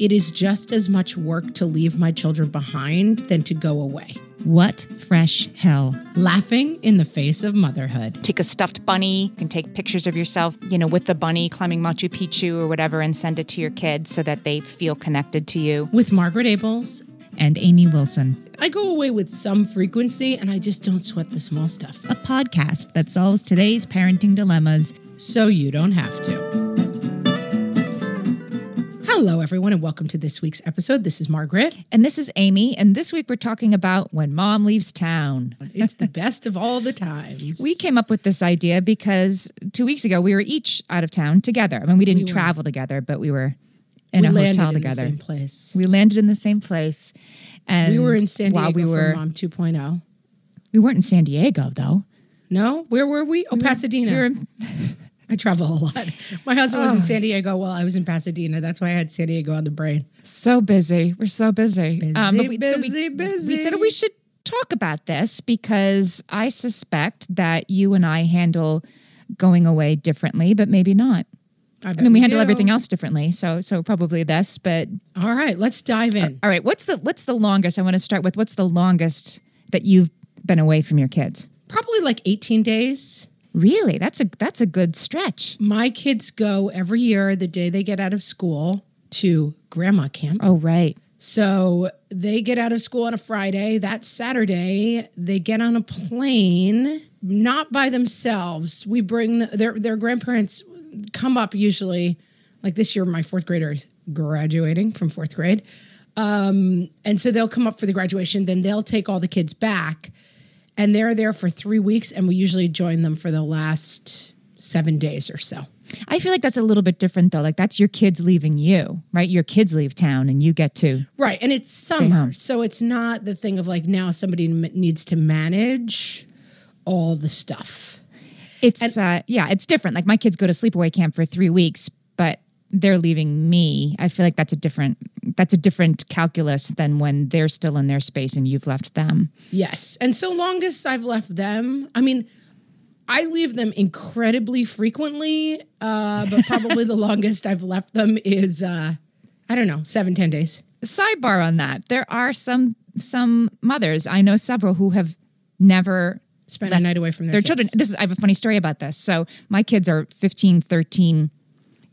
It is just as much work to leave my children behind than to go away. What fresh hell? Laughing in the face of motherhood. Take a stuffed bunny, you can take pictures of yourself, you know, with the bunny climbing Machu Picchu or whatever and send it to your kids so that they feel connected to you. With Margaret Ables. And Amy Wilson. I go away with some frequency and I just don't sweat the small stuff. A podcast that solves today's parenting dilemmas so you don't have to. Hello, everyone, and welcome to this week's episode. This is Margaret. And this is Amy. And this week we're talking about when mom leaves town. It's the best of all the times. We came up with this idea because two weeks ago we were each out of town together. I mean, we didn't We travel together, but we were in we a landed hotel in the together. same place. We landed in the same place. And We were in San Diego while we were, for Mom 2.0. We weren't in San Diego, though. No, where were we? Oh, Pasadena. We were, I travel a lot. My husband was in oh. San Diego while I was in Pasadena. That's why I had San Diego on the brain. so busy. We're so busy. Um, busy, but we, so busy, we, busy. We said we should talk about this because I suspect that you and I handle going away differently, but maybe not. I, I mean, we handle everything else differently, so so probably this. But All right, let's dive in. all right, what's the what's the longest? I want to start with what's the longest that you've been away from your kids? Probably like 18 days. Really, that's a that's a good stretch. My kids go every year the day they get out of school to grandma camp. Oh, right. So they get out of school on a Friday. That Saturday, they get on a plane, not by themselves. We bring the, their their grandparents come up usually. Like this year, my fourth graders graduating from fourth grade, um, and so they'll come up for the graduation. Then they'll take all the kids back, and they're there for three weeks. And we usually join them for the last seven days or so. I feel like that's a little bit different though. Like that's your kids leaving you, right? Your kids leave town, and you get to Right. And it's summer. So it's not the thing of like now somebody m- needs to manage all the stuff. It's uh, yeah, it's different. Like my kids go to sleepaway camp for three weeks, but they're leaving me. I feel like that's a different that's a different calculus than when they're still in their space and you've left them. Yes. And so longest I've left them, I mean, I leave them incredibly frequently, uh, but probably the longest I've left them is, uh, I don't know, seven, ten days. Sidebar on that: there are some some mothers I know several who have never Spend Left a night away from their, their children. This is I have a funny story about this. So my kids are 15, 13,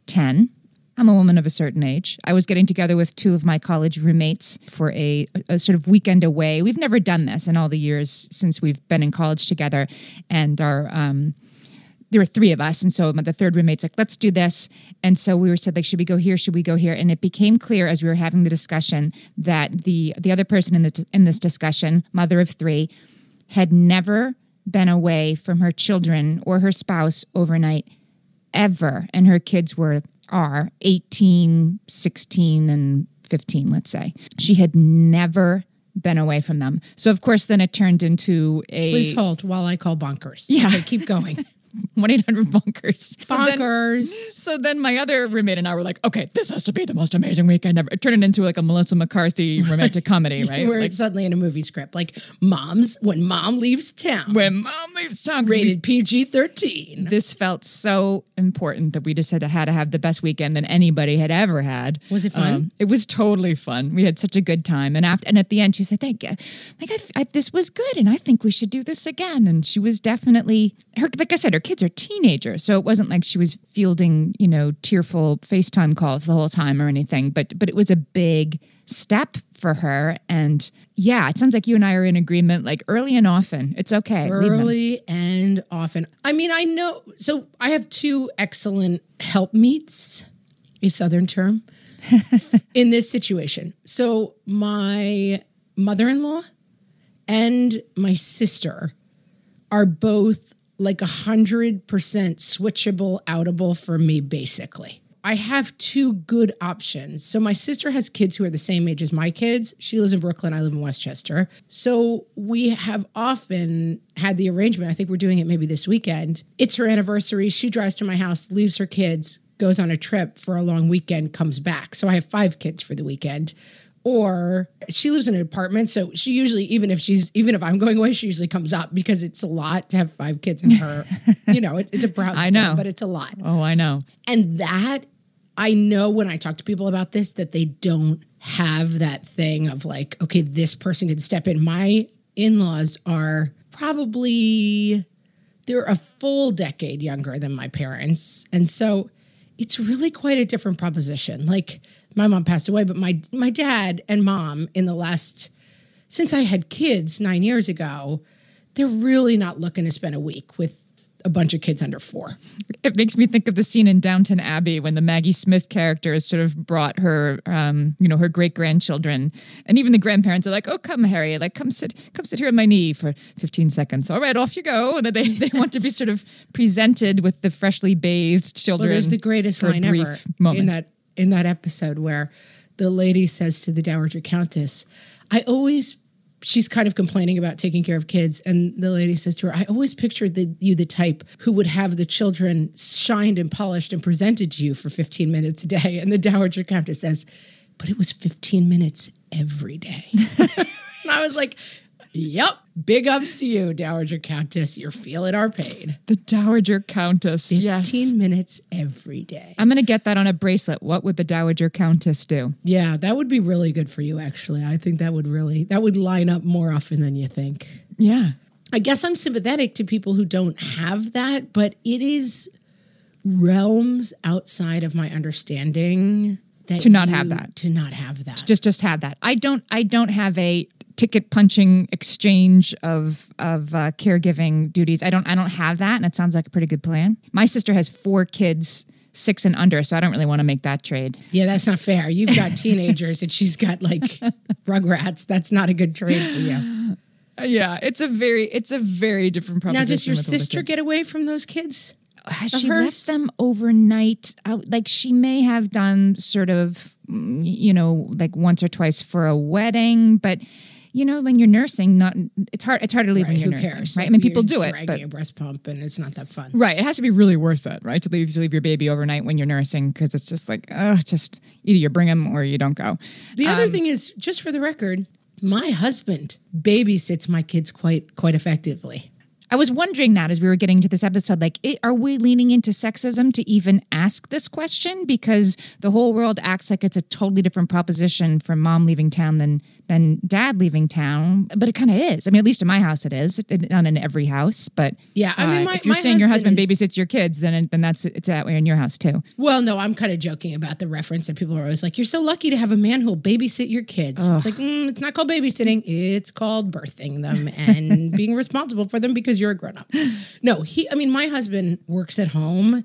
10. I'm a woman of a certain age. I was getting together with two of my college roommates for a, a sort of weekend away. We've never done this in all the years since we've been in college together, and our um, there were three of us, and so the third roommate's like, "Let's do this." And so we were said, like, "Should we go here? Should we go here?" And it became clear as we were having the discussion that the the other person in the in this discussion, mother of three, had never been away from her children or her spouse overnight ever, and her kids were are 18, 16, and 15, let's say. She had never been away from them. So of course then it turned into a Please hold while I call bonkers. Yeah. Okay, keep going. 1-800 bunkers. So then- bonkers. so then my other roommate and I were like, okay, this has to be the most amazing weekend ever. It turned it into like a Melissa McCarthy romantic comedy, right? We're Like, suddenly in a movie script, like moms when mom leaves town. when mom leaves town, rated PG thirteen. this felt so important that we just had to, had to have the best weekend than anybody had ever had. Was it fun? Um, it was totally fun. We had such a good time. And after, and at the end, she said, "Thank you. Like I, I- this was good, and I think we should do this again." And she was definitely her. Like I said, her kids are teenagers, so it wasn't like she was fielding, you know, tearful FaceTime calls the whole time or anything. But but it was a big step for her. And yeah, it sounds like you and I are in agreement. Like early and often, it's okay. Early and often. I mean, I know. So I have two excellent helpmeets, a Southern term, in this situation. So my mother in law and my sister are both like a hundred percent switchable, outable for me, basically. I have two good options. So my sister has kids who are the same age as my kids. She lives in Brooklyn. I live in Westchester. So we have often had the arrangement. I think we're doing it maybe this weekend. It's her anniversary. She drives to my house, leaves her kids, goes on a trip for a long weekend, comes back. So I have five kids for the weekend. Or she lives in an apartment, so she usually, even if she's, even if I'm going away, she usually comes up because it's a lot to have five kids and her. you know, it, it's a brown. I know. but it's a lot. Oh, I know. And that I know when I talk to people about this that they don't have that thing of like, okay, this person could step in. My in laws are probably, they're a full decade younger than my parents. And so it's really quite a different proposition. Like, my mom passed away, but my my dad and mom in the last since I had kids nine years ago, they're really not looking to spend a week with a bunch of kids under four. It makes me think of the scene in Downton Abbey when the Maggie Smith character has sort of brought her, um, you know, her great grandchildren, and even the grandparents are like, "Oh, come, Harry, like come sit, come sit here on my knee for 15 seconds. All right, off you go." And then they they want to be sort of presented with the freshly bathed children. Well, there's the greatest line ever moment. in that in that episode where the lady says to the dowager countess, "I always." She's kind of complaining about taking care of kids, and the lady says to her, "I always pictured the, you the type who would have the children shined and polished and presented to you for 15 minutes a day." And the dowager countess says, "But it was 15 minutes every day." and I was like, "Yep, big ups to you, dowager countess. You're feeling our pain. the Dowager Countess. 15 Yes. minutes every day." I'm going to get that on a bracelet. What would the Dowager Countess do? Yeah, that would be really good for you actually. I think that would really that would line up more often than you think. Yeah. I guess I'm sympathetic to people who don't have that, but it is realms outside of my understanding that To not you- have that. To not have that. just just have that. I don't I don't have a ticket punching exchange of of uh, caregiving duties. I don't I don't have that, and it sounds like a pretty good plan. My sister has four kids, six and under, so I don't really want to make that trade. yeah, that's not fair. You've got teenagers and she's got like rugrats. That's not a good trade for you. Uh, yeah, it's a very it's a very different proposition. Now, does your sister get away from those kids? Has she hers? left them overnight? Out, like she may have done sort of, mm, you know, like once or twice for a wedding, but. You know, when you're nursing, not it's hard. It's hard to leave when you're who nursing, cares? right? Like, I mean, people do it, but a breast pump and it's not that fun. Right. It has to be really worth it, right? To leave to leave your baby overnight when you're nursing because it's just like, oh, just either you bring them or you don't go. The other um, thing is, just for the record, my husband babysits my kids quite quite effectively. I was wondering that as we were getting to this episode, like, it, are we leaning into sexism to even ask this question? Because the whole world acts like it's a totally different proposition for mom leaving town than than dad leaving town, but it kind of is. I mean, at least in my house, it is. It, not in every house, but Yeah, I mean, uh, my- if you're saying your husband is- babysits your kids, then then that's it's that way in your house too. Well, no, I'm kind of joking about the reference that people are always like, "You're so lucky to have a man who'll babysit your kids." It's like mm, it's not called babysitting; it's called birthing them and being responsible for them because you're a grown up. No, he. I mean, my husband works at home,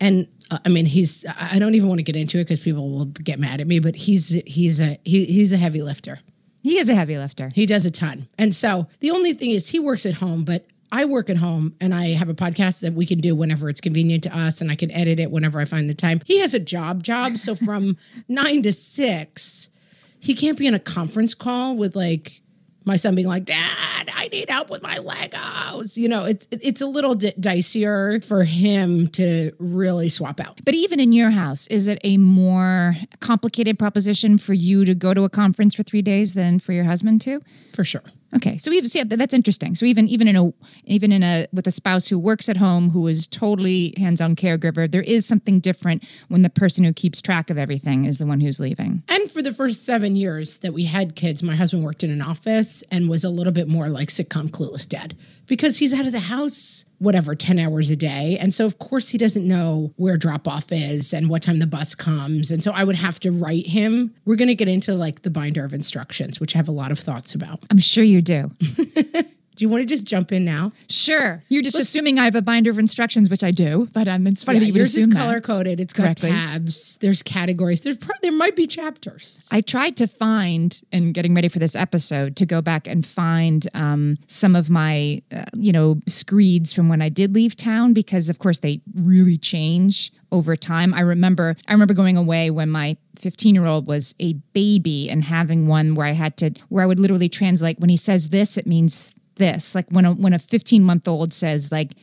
and uh, I mean, he's. I don't even want to get into it because people will get mad at me. But he's he's a he, he's a heavy lifter. He is a heavy lifter. He does a ton. And so the only thing is he works at home, but I work at home and I have a podcast that we can do whenever it's convenient to us and I can edit it whenever I find the time. He has a job job. So from nine to six, he can't be in a conference call with like my son being like, Dad, I need help with my Legos. You know, it's it's a little di- dicier for him to really swap out. But even in your house, is it a more complicated proposition for you to go to a conference for three days than for your husband to? For sure. Okay, so even see that that's interesting. So even even in a even in a with a spouse who works at home who is totally hands-on caregiver, there is something different when the person who keeps track of everything is the one who's leaving. And for the first seven years that we had kids, my husband worked in an office and was a little bit more like sitcom clueless dad because he's out of the house, whatever, 10 hours a day. And so, of course, he doesn't know where drop off is and what time the bus comes. And so I would have to write him. We're going to get into like the binder of instructions, which I have a lot of thoughts about. I'm sure you do. Do you want to just jump in now? Sure, you're just assuming I have a binder of instructions, which I do. But um, it's funny Yeah, that you yours is color coded. It's got correctly. tabs. There's categories. There's pro- there might be chapters. I tried to find, and getting ready for this episode, to go back and find um, some of my, uh, you know, screeds from when I did leave town because, of course, they really change over time. I remember, I remember going away when my 15 year old was a baby and having one where I had to, where I would literally translate when he says this, it means this. Like when a when a 15 month old says like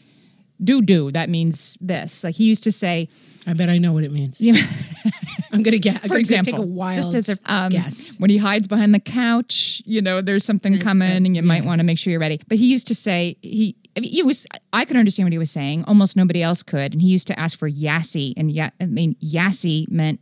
doo doo, that means this. Like he used to say, I bet I know what it means. know, I'm gonna get. I'm for gonna example, take a wild just as a um, guess. when he hides behind the couch, you know, there's something coming, and you might want to make sure you're ready. But he used to say he I mean, it was I could understand what he was saying. Almost nobody else could. And he used to ask for Yassi, and yeah, I mean Yassi meant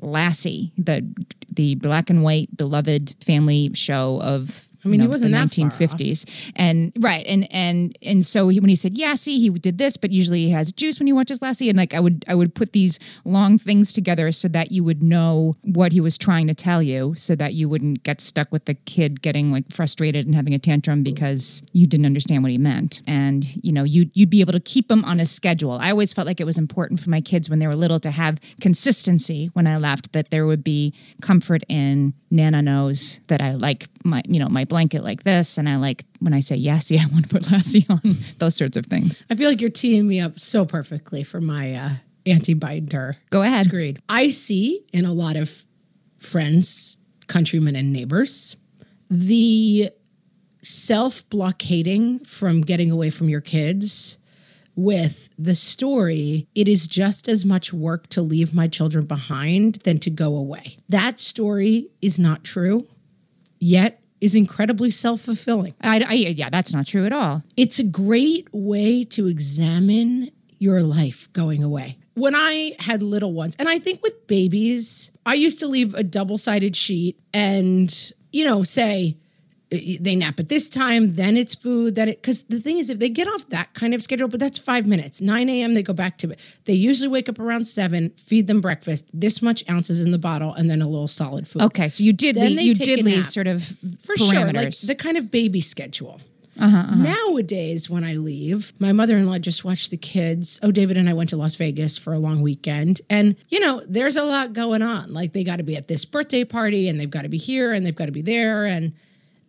Lassie, the the black and white beloved family show of I mean, you he wasn't the that far off. 1950s, and right, and and and so he, when he said Yassi, he did this, but usually he has juice when he watches Lassie, and like I would I would put these long things together so that you would know what he was trying to tell you, so that you wouldn't get stuck with the kid getting like frustrated and having a tantrum because you didn't understand what he meant, and you know you you'd be able to keep him on a schedule. I always felt like it was important for my kids when they were little to have consistency when I left, that there would be comfort in Nana knows that I like my you know my blanket like this, and I like when I say Yassi, I want to put Lassie on those sorts of things. I feel like you're teeing me up so perfectly for my uh, anti-binder. Go ahead. Screed. I see in a lot of friends, countrymen, and neighbors the self-blockading from getting away from your kids with the story, it is just as much work to leave my children behind than to go away. That story is not true, yet is incredibly self-fulfilling. I, I yeah, that's not true at all. It's a great way to examine your life going away. When I had little ones, and I think with babies, I used to leave a double sided sheet and, you know, say, they nap at this time, then it's food, then it, because the thing is, if they get off that kind of schedule, but that's five minutes, 9 a.m., they go back to it. They usually wake up around seven, feed them breakfast, this much ounces in the bottle, and then a little solid food. Okay, so you did Then leave, they you did leave nap. sort of for sure, like the kind of baby schedule. Uh-huh, Nowadays, when I leave, my mother in law just watched the kids. Oh, David and I went to Las Vegas for a long weekend. And, you know, there's a lot going on. Like, they got to be at this birthday party and they've got to be here and they've got to be there. And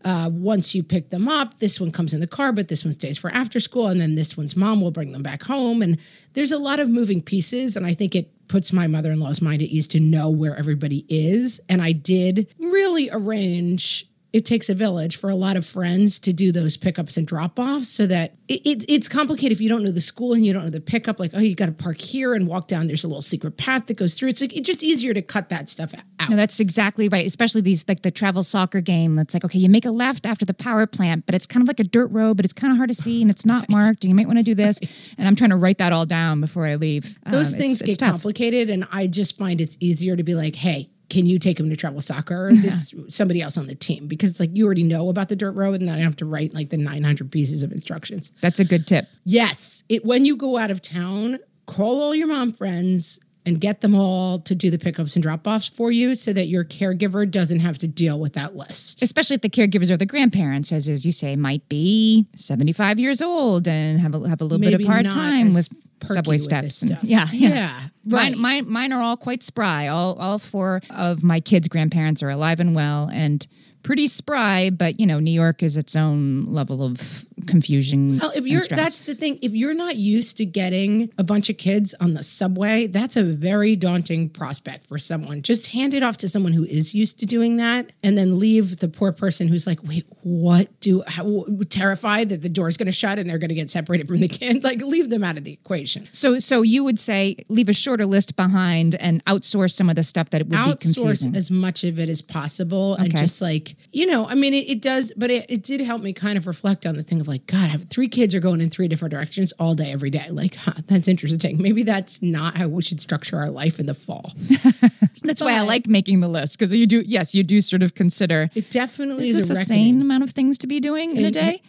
uh, once you pick them up, this one comes in the car, but this one stays for after school. And then this one's mom will bring them back home. And there's a lot of moving pieces. And I think it puts my mother in law's mind at ease to know where everybody is. And I did really arrange it takes a village for a lot of friends to do those pickups and drop offs so that it, it, it's complicated if you don't know the school and you don't know the pickup like oh you got to park here and walk down there's a little secret path that goes through it's like it's just easier to cut that stuff out No, that's exactly right. Especially these like the travel soccer game. That's like okay, you make a left after the power plant, but it's kind of like a dirt road, but it's kind of hard to see and it's not marked. And you might want to do this. And I'm trying to write that all down before I leave. those Um, things it's- it's get tough. complicated and i just find it's easier to be like hey can you take him to travel soccer or this somebody else on the team because it's like you already know about the dirt road and then i have to write like the 900 pieces of instructions That's a good tip. Yes. It when you go out of town, call all your mom friends and get them all to do the pickups and drop offs for you so that your caregiver doesn't have to deal with that list. especially if the caregivers or the grandparents, as as you say, might be seventy five years old and have a have a little bit of hard time with subway with steps. and- stuff. yeah, yeah. Yeah, right. Mine, mine, mine are all quite spry. All all four of my kids' grandparents are alive and well and pretty spry. But you know, New York is its own level of confusion. Well, if you're that's the thing. If you're not used to getting a bunch of kids on the subway, that's a very daunting prospect for someone. Just hand it off to someone who is used to doing that, and then leave the poor person who's like, "Wait, what do?" How, terrified that the door's going to shut and they're going to get separated from the kid. Like, leave them out of the equation. so so you would say leave a shorter list behind and outsource some of the stuff that would be outsource as much of it as possible and just like you know i mean it, it does but it, it did help me kind of reflect on the thing of like god I have three kids are going in three different directions all day every day like huh, that's interesting maybe that's not how we should structure our life in the fall That's why I like making the list because you do. Yes, you do sort of consider. it definitely Is is, this a a sane amount of things to be doing in a day?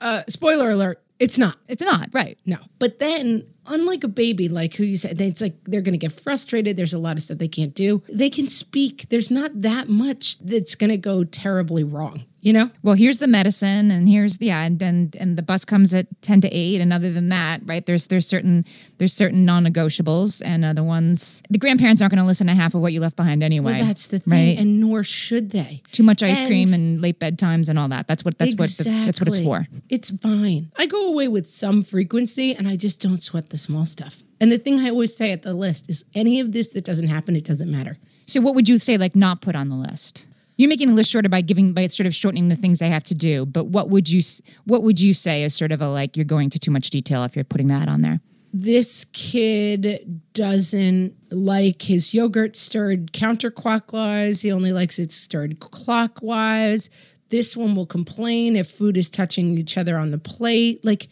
uh, spoiler alert it's not It's not right. No. But then, unlike a baby, like who you said, it's like they're going to get frustrated. There's a lot of stuff they can't do. They can speak. There's not that much that's going to go terribly wrong, you know? Well, here's the medicine, and here's the yeah, and, and and the bus comes at ten to eight, and other than that, right? There's there's certain there's certain non-negotiables, and uh, the ones the grandparents aren't going to listen to half of what you left behind anyway. Well, that's the thing. right? And nor should they. Too much ice and- cream and late bedtimes and all that. That's what that's what the, that's what it's for. It's fine. I go away with some frequency and I just don't sweat the small stuff. And the thing I always say at the list is any of this that doesn't happen, it doesn't matter. So, what would you say, like, not put on the list? You're making the list shorter by giving by sort of shortening the things I have to do. But what would you what would you say is sort of a like you're going to too much detail if you're putting that on there? This kid doesn't like his yogurt stirred counterclockwise. He only likes it stirred clockwise. This one will complain if food is touching each other on the plate. Like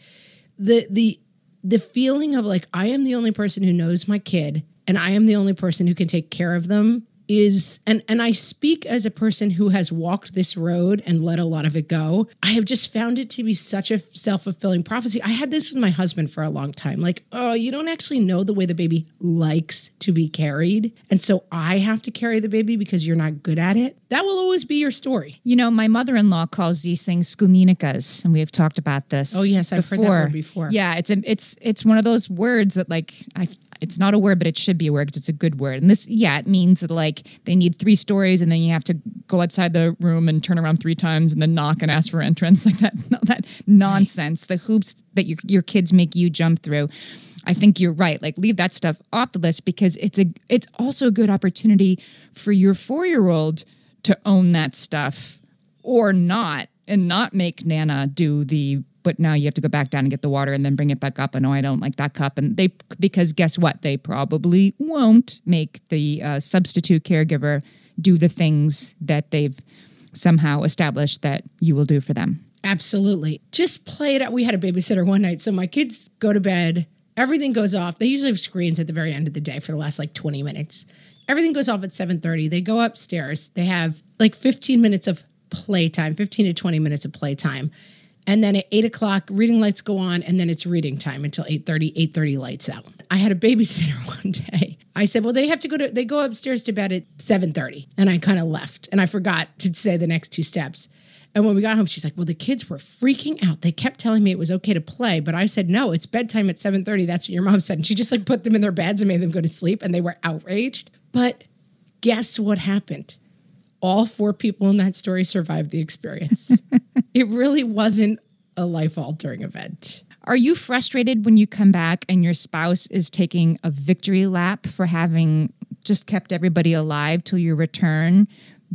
the the the feeling of like I am the only person who knows my kid and I am the only person who can take care of them is and and I speak as a person who has walked this road and let a lot of it go. I have just found it to be such a self-fulfilling prophecy. I had this with my husband for a long time. Like, oh, you don't actually know the way the baby likes to be carried. And so I have to carry the baby because you're not good at it. That will always be your story. You know, my mother-in-law calls these things skuminikas, and we have talked about this. Oh yes, I've heard that word before. Yeah, it's a, it's it's one of those words that like I it's not a word, but it should be a word because it's a good word. And this, yeah, it means that like they need three stories and then you have to go outside the room and turn around three times and then knock and ask for entrance. Like that, that nonsense, the hoops that your, your kids make you jump through. I think you're right. Like leave that stuff off the list because it's a it's also a good opportunity for your four year old to own that stuff or not and not make Nana do the but now you have to go back down and get the water and then bring it back up. And oh, I don't like that cup. And they, because guess what? They probably won't make the uh, substitute caregiver do the things that they've somehow established that you will do for them. Absolutely. Just play it out. We had a babysitter one night. So my kids go to bed, everything goes off. They usually have screens at the very end of the day for the last like 20 minutes. Everything goes off at 7:30. They go upstairs. They have like 15 minutes of playtime, 15 to 20 minutes of playtime. And then at eight o'clock, reading lights go on, and then it's reading time until 8:30, 8:30 lights out. I had a babysitter one day. I said, Well, they have to go to they go upstairs to bed at 7:30. And I kind of left and I forgot to say the next two steps. And when we got home, she's like, Well, the kids were freaking out. They kept telling me it was okay to play, but I said, No, it's bedtime at 7:30. That's what your mom said. And she just like put them in their beds and made them go to sleep, and they were outraged. But guess what happened? All four people in that story survived the experience. it really wasn't a life altering event. Are you frustrated when you come back and your spouse is taking a victory lap for having just kept everybody alive till your return,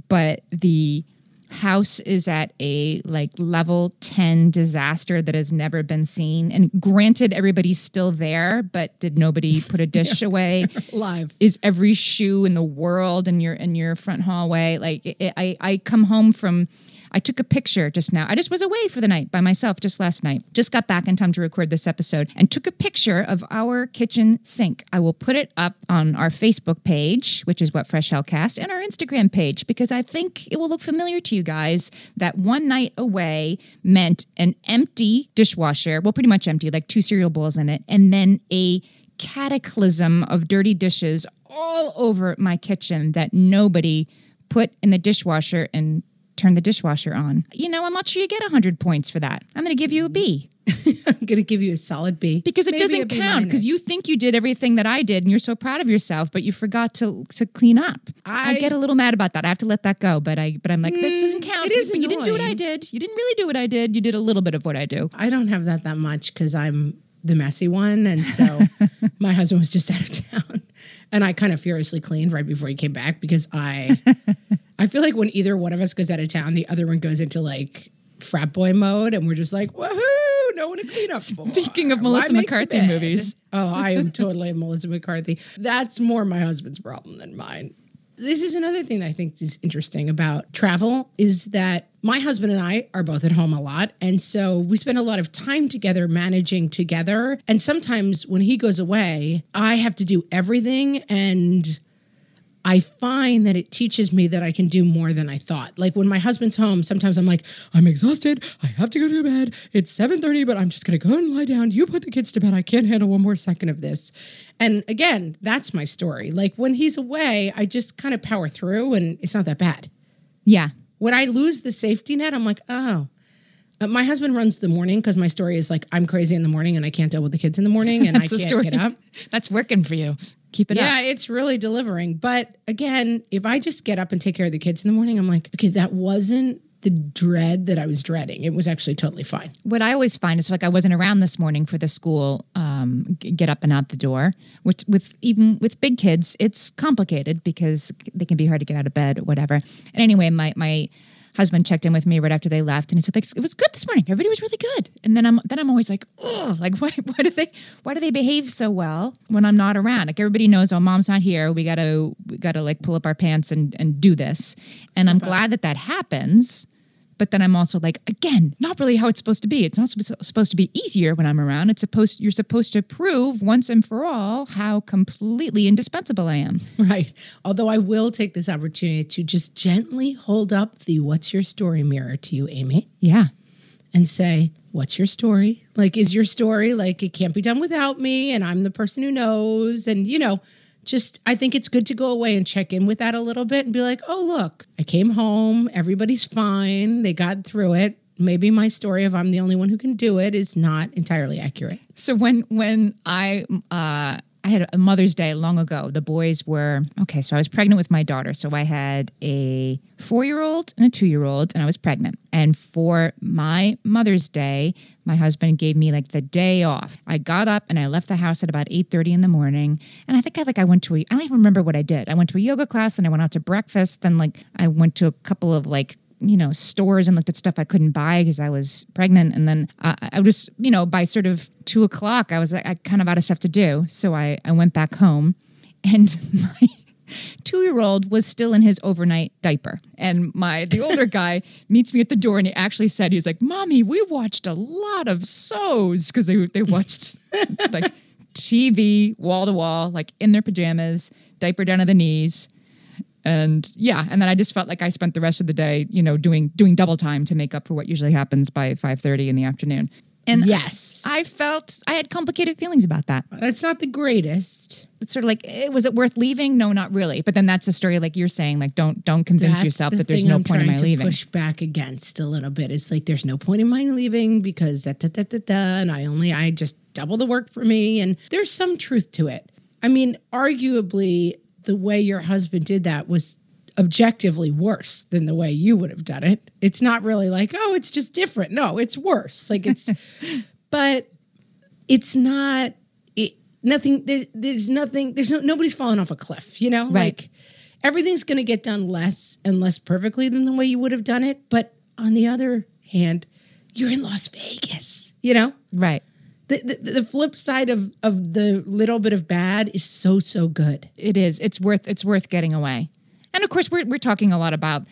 but the house is at a like level 10 disaster that has never been seen. And granted everybody's still there but did nobody put a dish away? live is every shoe in the world in your in your front hallway? Like it, i i come home from I took a picture just now. I just was away for the night by myself just last night. Just got back in time to record this episode and took a picture of our kitchen sink. I will put it up on our Facebook page, which is what Fresh Hellcast, and our Instagram page because I think it will look familiar to you guys that one night away meant an empty dishwasher, well, pretty much empty, like two cereal bowls in it, and then a cataclysm of dirty dishes all over my kitchen that nobody put in the dishwasher and turn the dishwasher on. You know, I'm not sure you get 100 points for that. I'm going to give you a B. I'm going to give you a solid B. Because it Maybe doesn't count because you think you did everything that I did and you're so proud of yourself, but you forgot to to clean up. I, I get a little mad about that. I have to let that go, but I but I'm like mm, this doesn't count. It is but you didn't do what I did. You didn't really do what I did. You did a little bit of what I do. I don't have that that much cuz I'm the messy one and so my husband was just out of town and I kind of furiously cleaned right before he came back because I I feel like when either one of us goes out of town, the other one goes into like frat boy mode, and we're just like, woohoo, no one to clean up for. Speaking of Melissa McCarthy movies. Oh, I am totally a Melissa McCarthy. That's more my husband's problem than mine. This is another thing that I think is interesting about travel is that my husband and I are both at home a lot. And so we spend a lot of time together managing together. And sometimes when he goes away, I have to do everything and I find that it teaches me that I can do more than I thought. Like when my husband's home, sometimes I'm like, I'm exhausted. I have to go to bed. It's 7:30, but I'm just going to go and lie down. You put the kids to bed. I can't handle one more second of this. And again, that's my story. Like when he's away, I just kind of power through and it's not that bad. Yeah. When I lose the safety net, I'm like, "Oh, uh, my husband runs the morning because my story is like I'm crazy in the morning and I can't deal with the kids in the morning and I can't story. get up. That's working for you. Keep it yeah, up. Yeah, it's really delivering. But again, if I just get up and take care of the kids in the morning, I'm like, okay, that wasn't the dread that I was dreading. It was actually totally fine. What I always find is like I wasn't around this morning for the school um, get up and out the door. Which with even with big kids, it's complicated because they can be hard to get out of bed or whatever. And anyway, my my husband checked in with me right after they left, and he said like it was good this morning. Everybody was really good. And then I'm then I'm always like, oh, like why why do they why do they behave so well when I'm not around? Like everybody knows, oh, mom's not here. We gotta we gotta like pull up our pants and and do this. And Step I'm up. glad that that happens But then I'm also like, again, not really how it's supposed to be. It's not supposed supposed to be easier when I'm around. It's supposed you're supposed to prove once and for all how completely indispensable I am. Right. Although I will take this opportunity to just gently hold up the what's your story mirror to you, Amy, Yeah. and say, What's your story? Like, is your story like it can't be done without me and I'm the person who knows? And, you know, just I think it's good to go away and check in with that a little bit and be like, oh, look, I came home. Everybody's fine. They got through it. Maybe my story of I'm the only one who can do it is not entirely accurate. So when when I uh I had a Mother's Day long ago. The boys were okay. So I was pregnant with my daughter. So I had a four year old and a two year old, and I was pregnant. And for my Mother's Day, my husband gave me like the day off. I got up and I left the house at about eight thirty in the morning. And I think I like I went to a I don't even remember what I did. I went to a yoga class and I went out to breakfast. Then like I went to a couple of like you know stores and looked at stuff I couldn't buy because I was pregnant, and then uh, I just you know by sort of two o'clock I was I kind of out of stuff to do, so I I went back home, and my two year old was still in his overnight diaper, and my the older guy meets me at the door, and he actually said he was like, "Mommy, we watched a lot of shows because they they watched like." TV wall to wall, like in their pajamas, diaper down to the knees and yeah and then i just felt like i spent the rest of the day you know doing doing double time to make up for what usually happens by 5.30 in the afternoon and yes. i felt i had complicated feelings about that That's not the greatest. it's sort of like eh, was it worth leaving no not really but then that's the story like you're saying like don't don't convince That's yourself the that there's no I'm point in my to leaving Push back against a little bit. It's like there's no point in my leaving because da, da, da, da, da, and I only I just double the work for me, and there's some truth to it. I mean, arguably, the way your husband did that was objectively worse than the way you would have done it. It's not really like oh, it's just different. No, it's worse. Like it's, but it's not. It, nothing. There, there's nothing. There's no. Nobody's falling off a cliff. You know, Right. like everything's going to get done less and less perfectly than the way you would have done it. But on the other hand, you're in Las Vegas, you know? right The, the, the flip side of, of the little bit of bad is so, so good. it is it's worth it's worth getting away and of course we're, we're talking a lot about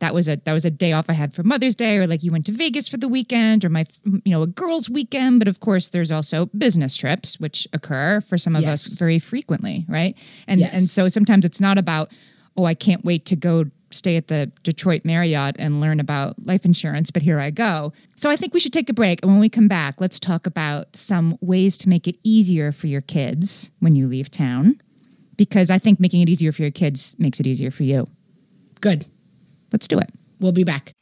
that was a that was a day off i had for mother's day or like you went to vegas for the weekend or my you know a girls weekend but of course there's also business trips which occur for some of Yes. us very frequently right and Yes. and so sometimes it's not about oh i can't wait to go stay at the detroit marriott and learn about life insurance but here i go so i think we should take a break and when we come back let's talk about some ways to make it easier for your kids when you leave town because I think making it easier for your kids makes it easier for you. Good. Let's do it. We'll be back.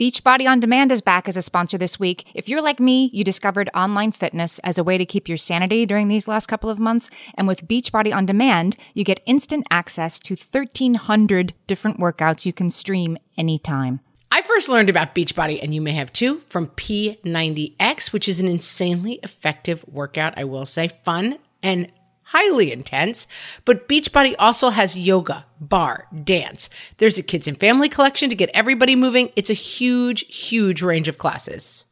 Beachbody On Demand is back as a sponsor this week. If you're like me, you discovered online fitness as a way to keep your sanity during these last couple of months. And with Beachbody On Demand, you get instant access to 1,300 different workouts you can stream anytime. I first learned about Beachbody, and you may have too, from P90X, which is an insanely effective workout, I will say, fun and highly intense. But Beachbody also has yoga, bar, dance. There's a kids and family collection to get everybody moving. It's a huge, huge range of classes.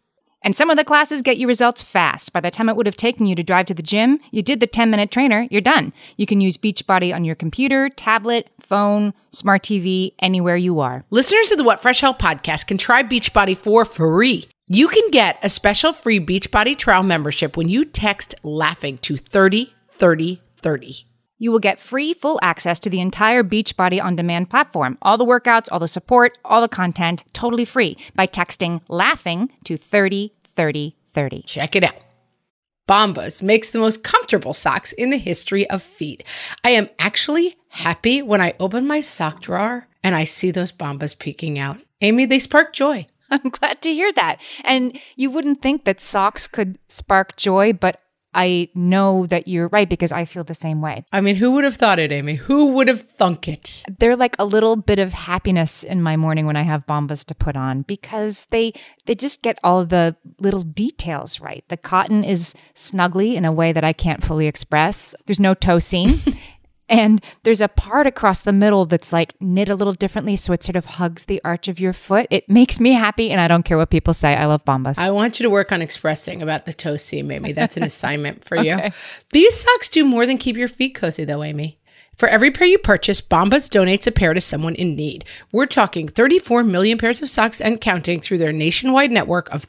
And some of the classes get you results fast. By the time it would have taken you to drive to the gym, you did the 10 minute trainer, you're done. You can use Beachbody on your computer, tablet, phone, smart TV, anywhere you are. Listeners of the What Fresh Hell podcast can try Beachbody for free. You can get a special free Beachbody trial membership when you text laughing to 30 30 30. You will get free full access to the entire Beachbody on demand platform. All the workouts, all the support, all the content, totally free by texting laughing to 30 30 30. Check it out. Bombas makes the most comfortable socks in the history of feet. I am actually happy when I open my sock drawer and I see those Bombas peeking out. Amy, they spark joy. I'm glad to hear that. And you wouldn't think that socks could spark joy, but I know that you're right because I feel the same way. I mean, who would have thought it, Amy? Who would have thunk it? They're like a little bit of happiness in my morning when I have bombas to put on because they they just get all the little details right. The cotton is snugly in a way that I can't fully express. There's no toe seam. And there's a part across the middle that's like knit a little differently, so it sort of hugs the arch of your foot. It makes me happy, and I don't care what people say. I love bombas. I want you to work on expressing about the toe seam, Amy. That's an assignment for you. These socks do more than keep your feet cozy, though, Amy. For every pair you purchase, Bombas donates a pair to someone in need. We're talking 34 million pairs of socks and counting through their nationwide network of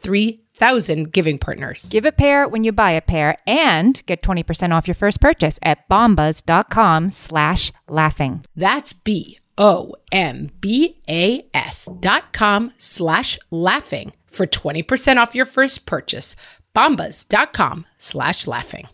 3,000 giving partners. Give a pair when you buy a pair and get 20% off your first purchase at bombas.com slash laughing. That's B O M B A S dot com slash laughing for 20% off your first purchase. Bombas.com slash laughing.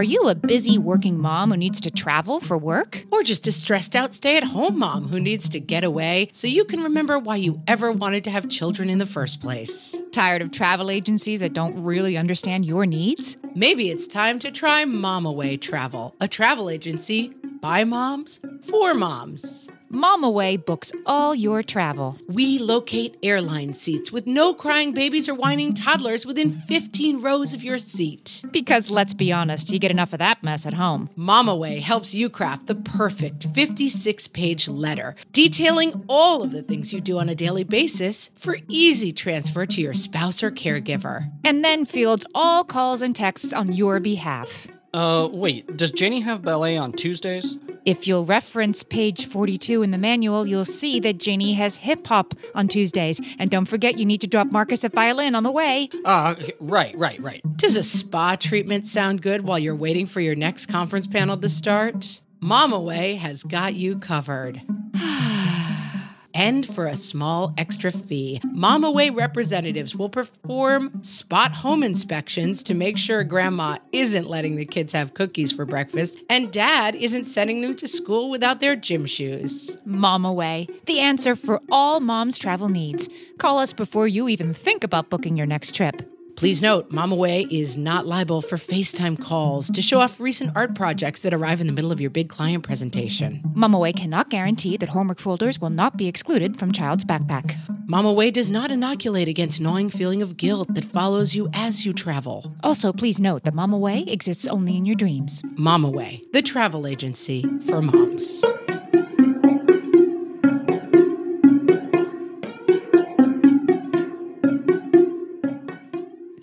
Are you a busy working mom who needs to travel for work? Or just a stressed out stay at home mom who needs to get away so you can remember why you ever wanted to have children in the first place. Tired of travel agencies that don't really understand your needs? Maybe it's time to try Mom Away Travel, a travel agency by moms for moms. Mom Away books all your travel. We locate airline seats with no crying babies or whining toddlers within 15 rows of your seat. Because let's be honest, you get enough of that mess at home. MamaWay helps you craft the perfect 56 page letter detailing all of the things you do on a daily basis for easy transfer to your spouse or caregiver. And then fields all calls and texts on your behalf. Uh, wait, does Janie have ballet on Tuesdays? If you'll reference page 42 in the manual, you'll see that Janie has hip hop on Tuesdays. And don't forget, you need to drop Marcus a violin on the way. Ah, uh, right, right, right. Does a spa treatment sound good while you're waiting for your next conference panel to start? MamaWay has got you covered. and for a small extra fee, MamaWay representatives will perform spot home inspections to make sure grandma isn't letting the kids have cookies for breakfast and dad isn't sending them to school without their gym shoes. MamaWay, the answer for all mom's travel needs. Call us before you even think about booking your next trip. Please note, MamaWay is not liable for FaceTime calls to show off recent art projects that arrive in the middle of your big client presentation. MamaWay cannot guarantee that homework folders will not be excluded from child's backpack. MamaWay does not inoculate against gnawing feeling of guilt that follows you as you travel. Also, please note that MamaWay exists only in your dreams. MamaWay, the travel agency for moms.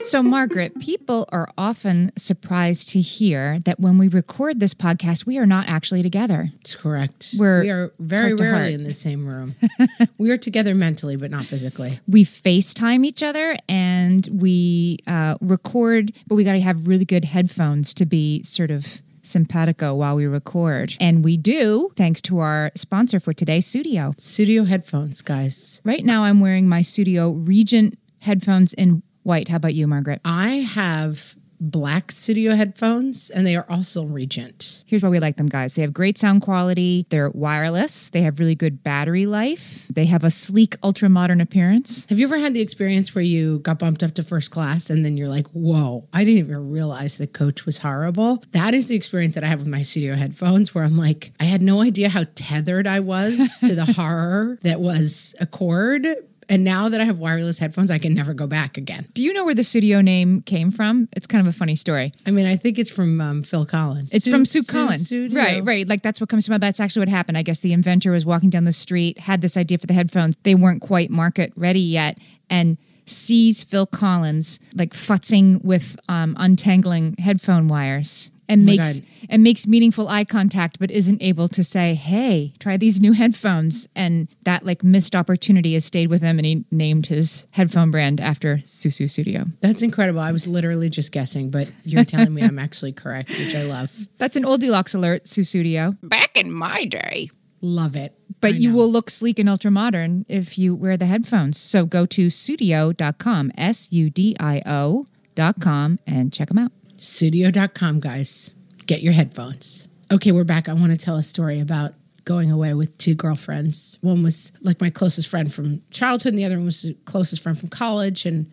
So, Margaret, people are often surprised to hear that when we record this podcast, we are not actually together. That's correct. We're we are very rarely heart. in the same room. we are together mentally, but not physically. We FaceTime each other and we uh, record, but we got to have really good headphones to be sort of simpatico while we record. And we do, thanks to our sponsor for today, Sudio. Sudio headphones, guys. Right now, I'm wearing my Sudio Regent headphones in white. How about you, Margaret? I have black Sudio headphones and they are also Regent. Here's why we like them, guys. They have great sound quality. They're wireless. They have really good battery life. They have a sleek, ultra modern appearance. Have you ever had the experience where you got bumped up to first class and then you're like, whoa, I didn't even realize the coach was horrible? That is the experience that I have with my Sudio headphones where I'm like, I had no idea how tethered I was to the horror that was a cord. And now that I have wireless headphones, I can never go back again. Do you know where the Sudio name came from? It's kind of a funny story. I mean, I think it's from um, Phil Collins. It's Su- from Sue Su- Collins. Right, right. Like that's what comes to mind. That's actually what happened. I guess the inventor was walking down the street, had this idea for the headphones. They weren't quite market ready yet, and sees Phil Collins like futzing with um, untangling headphone wires. And Oh makes God. and makes meaningful eye contact, but isn't able to say, "Hey, try these new headphones." And that like missed opportunity has stayed with him, and he named his headphone brand after Sussudio. That's incredible. I was literally just guessing, but you're telling me I'm actually correct, which I love. That's an old deluxe alert, Susu Studio. Back in my day. Love it. But I you know. will look sleek and ultra modern if you wear the headphones. So go to sudio.com, S U D I O.com, and check them out. Sudio.com, guys. Get your headphones. Okay, we're back. I want to tell a story about going away with two girlfriends. One was like my closest friend from childhood, and the other one was the closest friend from college. And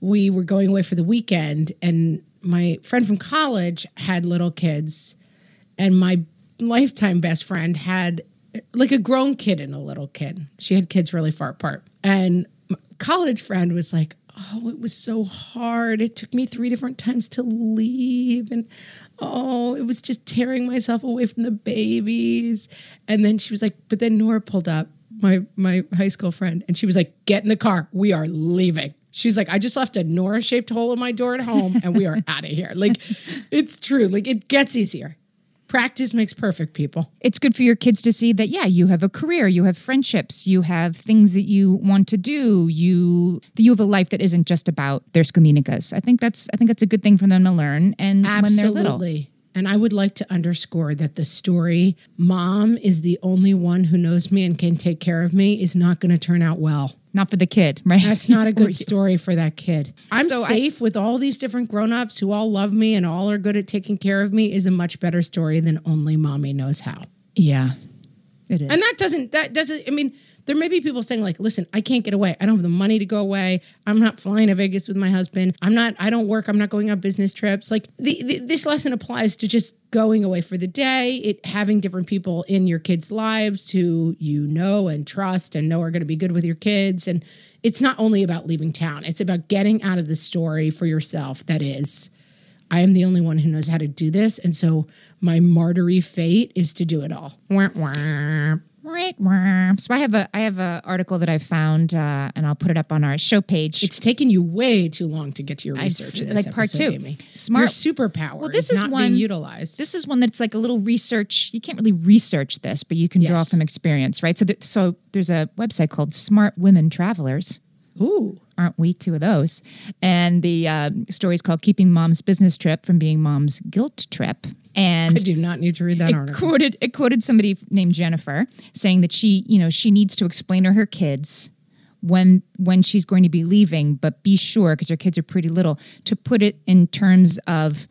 we were going away for the weekend, and my friend from college had little kids, and my lifetime best friend had like a grown kid and a little kid. She had kids really far apart. And my college friend was like, Oh, it was so hard. It took me three different times to leave. And oh, it was just tearing myself away from the babies. And then she was like, But then Nora pulled up, my my high school friend, and she was like, Get in the car. We are leaving. She's like, I just left a Nora shaped hole in my door at home and we are out of here. Like, it's true. Like, it gets easier. Practice makes perfect, people. it's good for your kids to see that yeah you have a career you have friendships you have things that you want to do you you have a life that isn't just about their scominicas i think that's i think that's a good thing for them to learn and when they're little Absolutely. And I would like to underscore that the story, mom is the only one who knows me and can take care of me, is not going to turn out well. Not for the kid right? That's not a good story for that kid. I'm So I- safe with all these different grown-ups who all love me and all are good at taking care of me is a much better story than only mommy knows how. yeah it is. And that doesn't that doesn't I mean there may be people saying like listen I can't get away. I don't have the money to go away. I'm not flying to Vegas with my husband. I'm not I don't work. I'm not going on business trips. Like the, the, this lesson applies to just going away for the day it having different people in your kids lives who you know and trust and know are going to be good with your kids and it's not only about leaving town it's about getting out of the story for yourself that is I am the only one who knows how to do this. And so my martyry fate is to do it all. Wah, wah. Right. So I have a I have a article that I found, uh, and I'll put it up on our show page. It's taken you way too long to get to your research. this like part two. Amy. Smart- Your superpower Well, this is, one- being utilized. this is one that's like a little research. You can't really research this, but you can draw from experience, right? So, th- so there's a website called Smart Women Travelers. Ooh. Aren't we two of those? And the uh, story is called "Keeping Mom's Business Trip from Being Mom's Guilt Trip." And I do not need to read that it article. quoted it quoted somebody named Jennifer saying that she, you know, she needs to explain to her kids when when she's going to be leaving, but be sure because her kids are pretty little to put it in terms of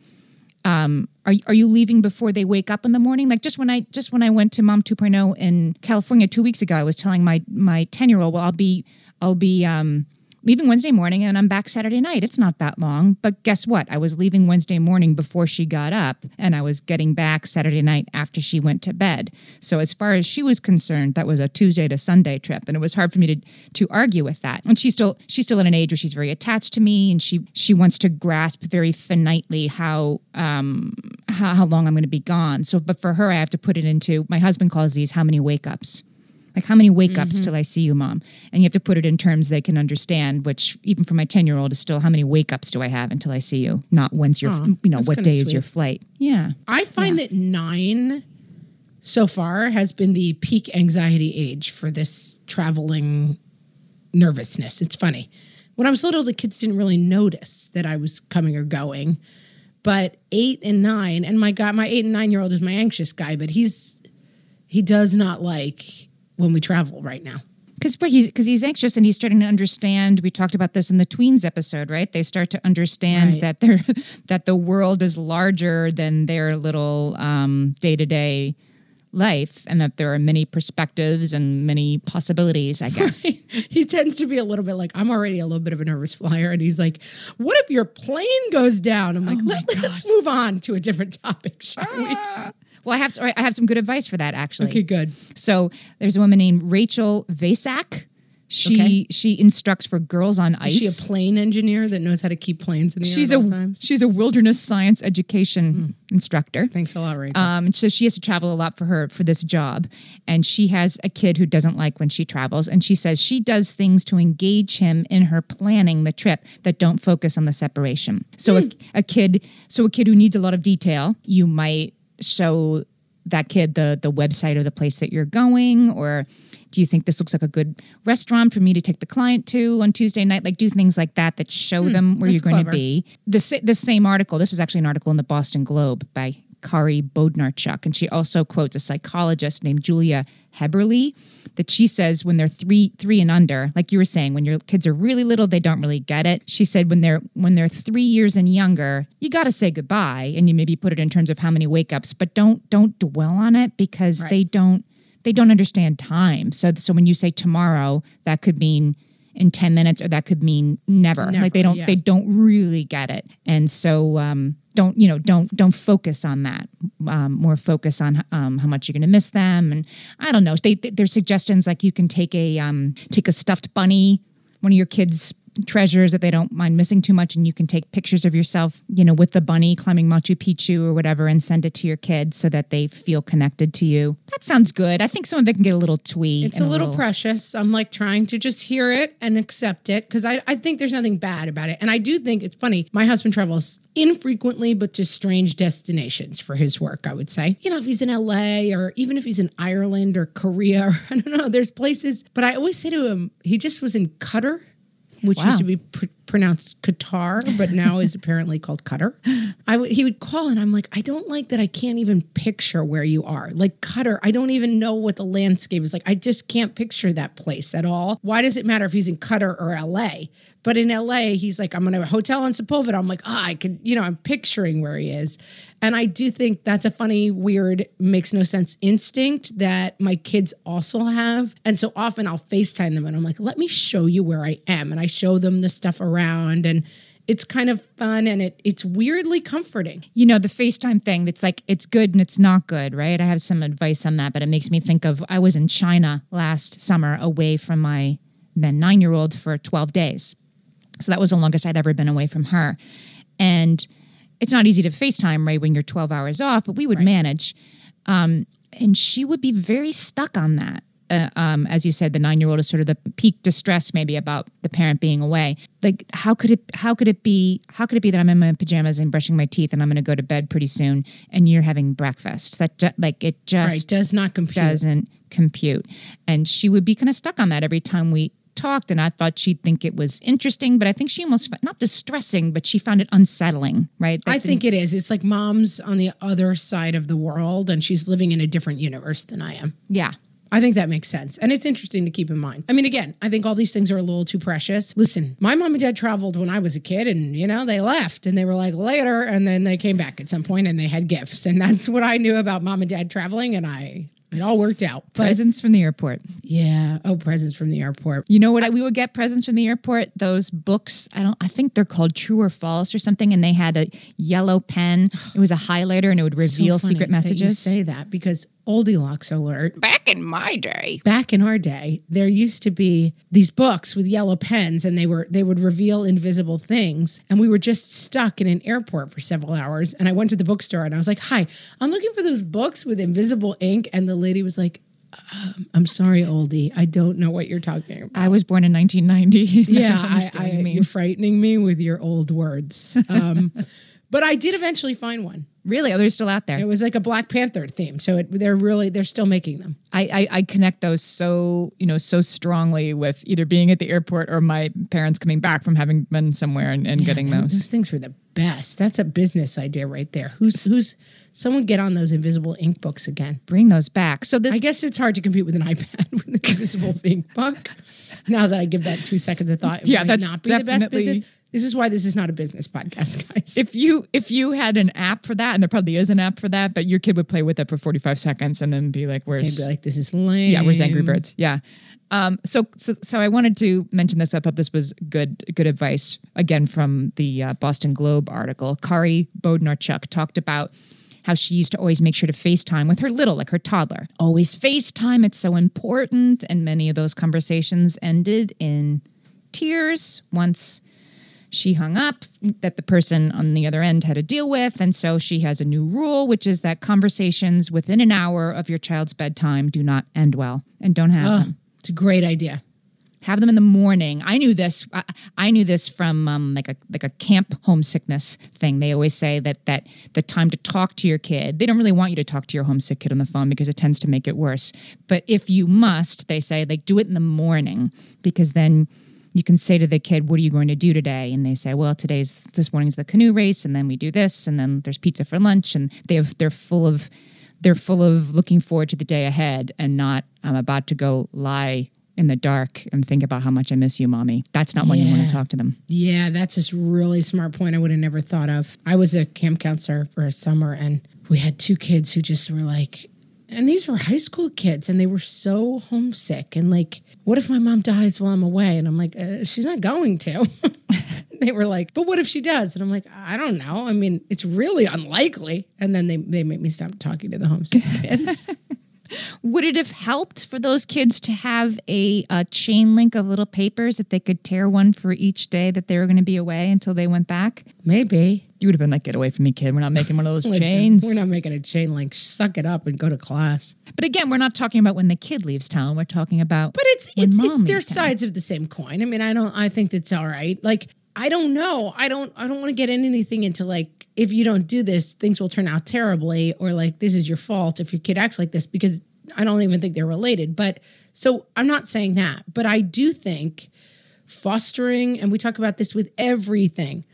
um, are are you leaving before they wake up in the morning? Like just when I just when I went to Mom 2.0 in California two weeks ago, I was telling my my ten year old, well, I'll be I'll be um, leaving Wednesday morning and I'm back Saturday night. It's not that long, but guess what? I was leaving Wednesday morning before she got up, and I was getting back Saturday night after she went to bed. So as far as she was concerned, that was a Tuesday to Sunday trip, and it was hard for me to to argue with that. And she's still she's still at an age where she's very attached to me, and she she wants to grasp very finitely how um how, how long I'm going to be gone. So, but for her, I have to put it into my husband calls these how many wake ups. Like how many wake ups mm-hmm. till I see you, mom? And you have to put it in terms they can understand. Which even for my ten year old is still how many wake ups do I have until I see you? Not when's your you know what day is your flight? Yeah, I find that nine so far has been the peak anxiety age for this traveling nervousness. It's funny. When I was little, the kids didn't really notice that I was coming or going. But eight and nine, and my God, my eight and nine year old is my anxious guy, but he's he does not like when we travel right now. because he's because he's anxious and he's starting to understand. We talked about this in the tweens episode, right? They start to understand Right. that they're that the world is larger than their little day to day life, and that there are many perspectives and many possibilities. I guess. he tends to be a little bit like I'm already a little bit of a nervous flyer, and he's like, "What if your plane goes down?" I'm like, oh Let, "Let's move on to a different topic, shall we?" Ah. Well, I have I have some good advice for that actually. Okay, good. So there's a woman named Rachel Vasak. She Okay. she instructs for girls on ice. Is she a plane engineer that knows how to keep planes in the she's air at a times? she's a wilderness science education instructor. Thanks a lot, Rachel. Um, so she has to travel a lot for her for this job, and she has a kid who doesn't like when she travels, and she says she does things to engage him in her planning the trip that don't focus on the separation. So a, a kid, so a kid who needs a lot of detail, you might show that kid the the website or the place that you're going, or do you think this looks like a good restaurant for me to take the client to on Tuesday night? Like do things like that that show hmm, them where you're going clever. to be. The the same article. This was actually an article in the Boston Globe by Kari Bodnarchuk, and she also quotes a psychologist named Julia Heberly that she says when they're three three and under, like you were saying, when your kids are really little, they don't really get it. She said when they're when they're three years and younger, you got to say goodbye, and you maybe put it in terms of how many wake ups, but don't don't dwell on it because they don't they don't understand time. So so when you say tomorrow, that could mean in 10 minutes or that could mean never. Never, like they don't yeah. they don't really get it. And so um don't you know don't don't focus on that um, more focus on um, how much you're going to miss them and i don't know they, they, there's suggestions like you can take a um, take a stuffed bunny one of your kids treasures that they don't mind missing too much and you can take pictures of yourself you know with the bunny climbing machu picchu or whatever and send it to your kids so that they feel connected to you that sounds good i think some of it can get a little twee It's a and little, precious. I'm like trying to just hear it and accept it because I, I think there's nothing bad about it. And I do think it's funny. My husband travels infrequently, but to strange destinations for his work, I would say. You know, if he's in LA or even if he's in Ireland or Korea, or, I don't know, there's places. But I always say to him, he just was in Qatar, which Wow. used to be pr- pronounced Qatar, but now is apparently called Qatar. I w- he would call and I'm like, I don't like that I can't even picture where you are. Like Qatar, I don't even know what the landscape is like. I just can't picture that place at all. Why does it matter if he's in Qatar or LA? But in LA, he's like, I'm to a hotel in Sepulveda. I'm like, ah, I could, you know, I'm picturing where he is. And I do think that's a funny, weird, makes no sense instinct that my kids also have. And so often I'll FaceTime them and I'm like, let me show you where I am. And I show them the stuff around and it's kind of fun and it it's weirdly comforting. you know the facetime thing it's like it's good and it's not good right? I have some advice on that but it makes me think of i was in china last summer away from my then nine year old for 12 days. So that was the longest i'd ever been away from her. And it's not easy to facetime right when you're 12 hours off but we would manage. Um, and she would be very stuck on that uh, um, as you said, the nine-year-old is sort of the peak distress, maybe about the parent being away. Like, how could it? How could it be? How could it be that I'm in my pajamas and brushing my teeth, and I'm going to go to bed pretty soon, and you're having breakfast? That ju- like it just Right. Does not compute. doesn't compute. And she would be kind of stuck on that every time we talked. And I thought she'd think it was interesting, but I think she almost not distressing, but she found it unsettling. Right? I think it is. It's like mom's on the other side of the world and she's living in a different universe than I am. yeah. I think that makes sense. And it's interesting to keep in mind. I mean, again, I think all these things are a little too precious. Listen, my mom and dad traveled when I was a kid and, you know, they left and they were like later and then they came back at some point and they had gifts. And that's what I knew about mom and dad traveling and I, it all worked out. But Presents from the airport. yeah. Oh, presents from the airport. You know what? I, we would get presents from the airport. Those books. I don't. I think they're called True or False or something. And they had a yellow pen. It was a highlighter, and it would So reveal funny secret that You messages. say that because Oldilocks alert. Back in my day. back in our day there used to be these books with yellow pens and they were they would reveal invisible things and we were just stuck in an airport for several hours and i went to the bookstore and i was like hi i'm looking for those books with invisible ink and the lady was like um, i'm sorry oldie i don't know what you're talking about I was born in 1990. yeah I I, understand I, what you mean. you're frightening me with your old words um, but i did eventually find one really? Oh, they're still out there. it was like a black panther theme so it, they're really they're still making them I, I I connect those so you know so strongly with either being at the airport or my parents coming back from having been somewhere and, and getting those. Those things were the best. That's a business idea right there. Who's who's someone get on those invisible ink books again? Bring those back. So this I guess it's hard to compete with an iPad with an invisible ink book. Now that I give that two seconds of thought, it Yeah, might that's not be the best business. This is why this is not a business podcast, guys. if you if you had an app for that, and there probably is an app for that, but your kid would play with it for 45 seconds and then be like, They'd "Where's be like, "This is lame." Yeah, where's Angry Birds? Yeah. Um, so, so, so I wanted to mention this. I thought this was good, good advice. Again, from the uh, Boston Globe article, Kari Bodnarchuk talked about how she used to always make sure to FaceTime with her little, like her toddler. Always FaceTime. It's so important. And many of those conversations ended in tears once she hung up that the person on the other end had to deal with. And so she has a new rule, which is that conversations within an hour of your child's bedtime do not end well and don't have them. It's a great idea. Have them in the morning. I knew this. I, I knew this from um, like a like a camp homesickness thing. They always say that that the time to talk to your kid. They don't really want you to talk to your homesick kid on the phone because it tends to make it worse. But if you must, they say like do it in the morning because then you can say to the kid, "What are you going to do today?" And they say, "Well, today's this morning's the canoe race, and then we do this, and then there's pizza for lunch." And they have they're full of they're full of looking forward to the day ahead and not I'm about to go lie in the dark and think about how much I miss you, mommy. That's not when you want to talk to them. Yeah, that's just really smart point I would have never thought of. I was a camp counselor for a summer and we had two kids who just were like and these were high school kids and they were so homesick and like what if my mom dies while I'm away and I'm like uh, she's not going to. they were like, "But what if she does?" And I'm like, "I don't know. I mean, it's really unlikely." And then they they make me stop talking to the homesick kids. Would it have helped for those kids to have a, a chain link of little papers that they could tear one for each day that they were going to be away until they went back? Maybe. You would have been like, "Get away from me, kid! We're not making one of those Listen, chains." We're not making a chain link. Suck it up and go to class. But again, we're not talking about when the kid leaves town. We're talking about But it's it's it's their sides of the same coin. I mean, I don't. I think that's all right. Like I don't know. I don't. I don't want to get in anything into like if you don't do this, things will turn out terribly, or like this is your fault if your kid acts like this because I don't even think they're related. But so I'm not saying that, but I do think fostering, and we talk about this with everything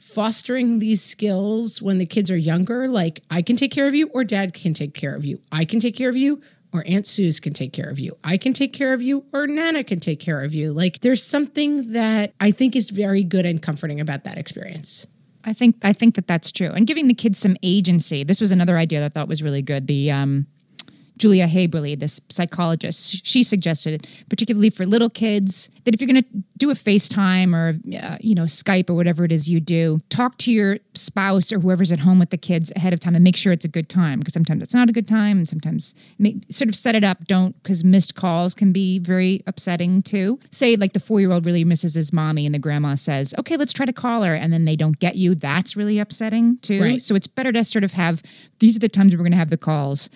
fostering these skills when the kids are younger like i can take care of you or dad can take care of you. I can take care of you or aunt suze can take care of you. I can take care of you or nana can take care of you. Like there's something that i think is very good and comforting about that experience I think I think that that's true, and giving the kids some agency. This was another idea that I thought was really good. The um, Julia Haberly, this psychologist, she suggested, particularly for little kids, that if you're going to do a FaceTime or uh, you know Skype or whatever it is you do, talk to your spouse or whoever's at home with the kids ahead of time and make sure it's a good time because sometimes it's not a good time and sometimes make, sort of set it up. Don't because missed calls can be very upsetting too. Say like the four year old really misses his mommy and the grandma says, "Okay, let's try to call her," and then they don't get you. That's really upsetting too. Right. So it's better to sort of have these are the times we're going to have the calls,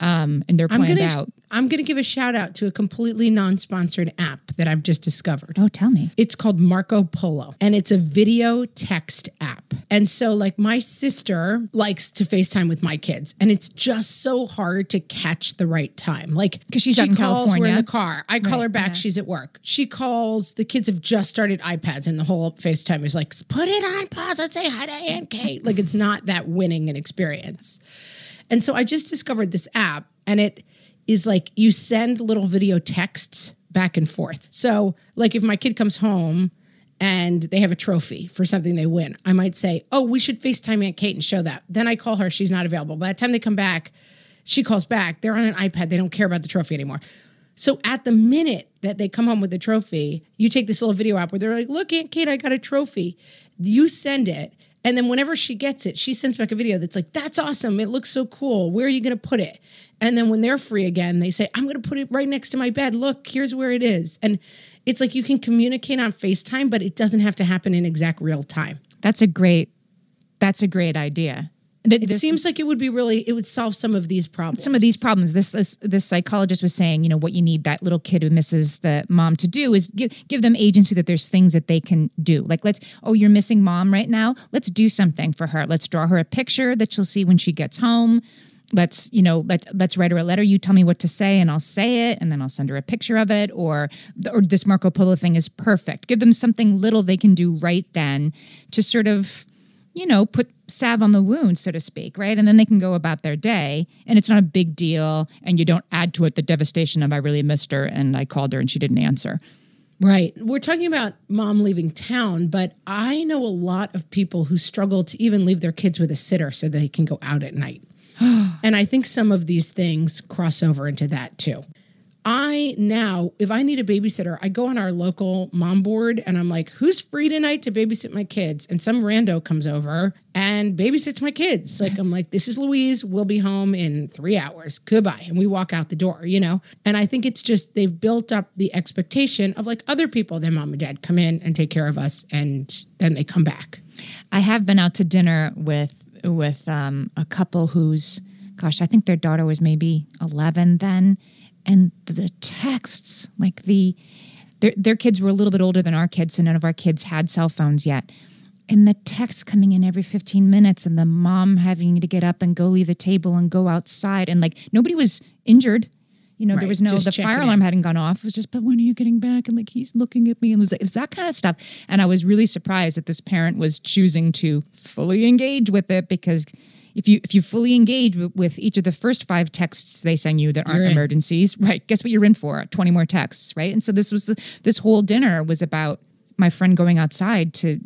um, and they're i'm gonna out. i'm gonna give a shout out to a completely non-sponsored app that i've just discovered Oh, tell me. It's called Marco Polo and it's a video text app. And so, like, my sister likes to FaceTime with my kids, and it's just so hard to catch the right time. Like, 'Cause she's she calls, we're in the car. I call her back, she's at work. She calls, the kids have just started iPads, and the whole FaceTime is like, put it on pause and say hi to Aunt Kate. Like, it's not that winning an experience. And so I just discovered this app, and it is like you send little video texts back and forth. So, like, if my kid comes home and they have a trophy for something they win, I might say, Oh, we should FaceTime Aunt Kate and show that. Then I call her, she's not available. By the time they come back, she calls back. They're on an iPad, they don't care about the trophy anymore. So at the minute that they come home with the trophy, you take this little video app where they're like, "Look, Aunt Kate, I got a trophy." You send it, and then whenever she gets it, she sends back a video that's like, "That's awesome! It looks so cool. Where are you going to put it?" And then when they're free again, they say, "I'm going to put it right next to my bed. Look, here's where it is." And it's like you can communicate on FaceTime, but it doesn't have to happen in exact real time. That's a great. That's a great idea. Th- It seems like it would be really, it would solve some of these problems. some of these problems. This, this this psychologist was saying, you know, what you need that little kid who misses the mom to do is give give them agency that there's things that they can do. Like let's oh, you're missing mom right now. Let's do something for her. Let's draw her a picture that she'll see when she gets home. Let's you know let let's write her a letter. You tell me what to say and I'll say it, and then I'll send her a picture of it. Or or this Marco Polo thing is perfect. Give them something little they can do right then to sort of you know, put salve on the wound, so to speak, right? And then they can go about their day and it's not a big deal. And you don't add to it the devastation of I really missed her and I called her and she didn't answer. Right. We're talking about mom leaving town, but I know a lot of people who struggle to even leave their kids with a sitter so they can go out at night. and I think some of these things cross over into that too. I now, if I need a babysitter, I go on our local mom board and I'm like, who's free tonight to babysit my kids? And some rando comes over and babysits my kids. Like, I'm like, this is Louise. We'll be home in three hours. Goodbye. And we walk out the door, you know? And I think it's just they've built up the expectation of like other people, their mom and dad come in and take care of us and then they come back. I have been out to dinner with with um, a couple whose, gosh, I think their daughter was maybe eleven then, and the texts, like the their their kids were a little bit older than our kids, so none of our kids had cell phones yet. And the texts coming in every 15 minutes, and the mom having to get up and go leave the table and go outside. And like nobody was injured. You know, there was no, just the fire alarm hadn't gone off. It was just, but when are you getting back? And like, he's looking at me and it was, it was that kind of stuff. And I was really surprised that this parent was choosing to fully engage with it because if you if you fully engage with, with each of the first five texts they send you that aren't emergencies, right? Guess what you're in for? Twenty more texts, right? And so this was the, this whole dinner was about my friend going outside to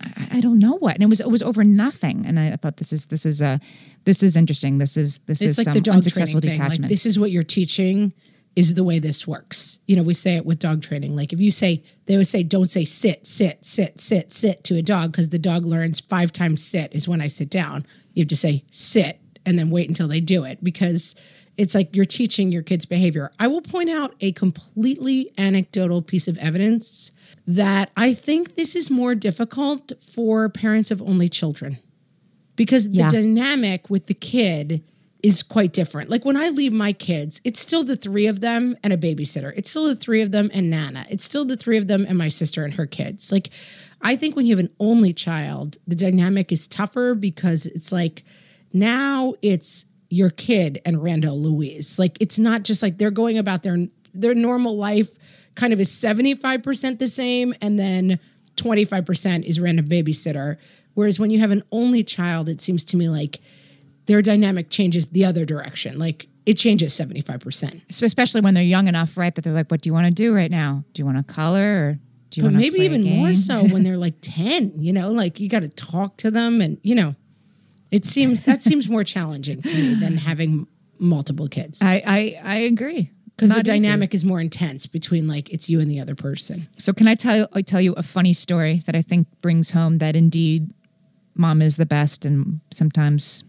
I, I don't know what, and it was it was over nothing. And I, I thought this is this is a this is interesting. This is this It's is like some the dog unsuccessful thing. Like detachment. this is what you're teaching is the way this works. You know, we say it with dog training. Like if you say they would say don't say sit, sit, sit, sit, sit to a dog because the dog learns five times sit is when I sit down. You have to say sit and then wait until they do it because It's like you're teaching your kids behavior. I will point out a completely anecdotal piece of evidence that I think this is more difficult for parents of only children because the Yeah. dynamic with the kid is quite different. Like when I leave my kids, it's still the three of them and a babysitter. It's still the three of them and Nana. It's still the three of them and my sister and her kids. Like I think when you have an only child, the dynamic is tougher because it's like now it's your kid and Randall Louise. Like it's not just like they're going about their their normal life kind of is 75% the same and then 25% is random babysitter. Whereas when you have an only child, it seems to me like their dynamic changes the other direction. Like it changes 75%. So especially when they're young enough, right? That they're like, "What do you want to do right now? Do you want to color or do you want maybe play a even more so when they're like 10, you know, like you got to talk to them and, you know, it seems that seems more challenging to me than having multiple kids I I, I agree because the Not easy. dynamic is more intense between like it's you and the other person. So can I tell I tell you a funny story that I think brings home that indeed mom is the best and sometimes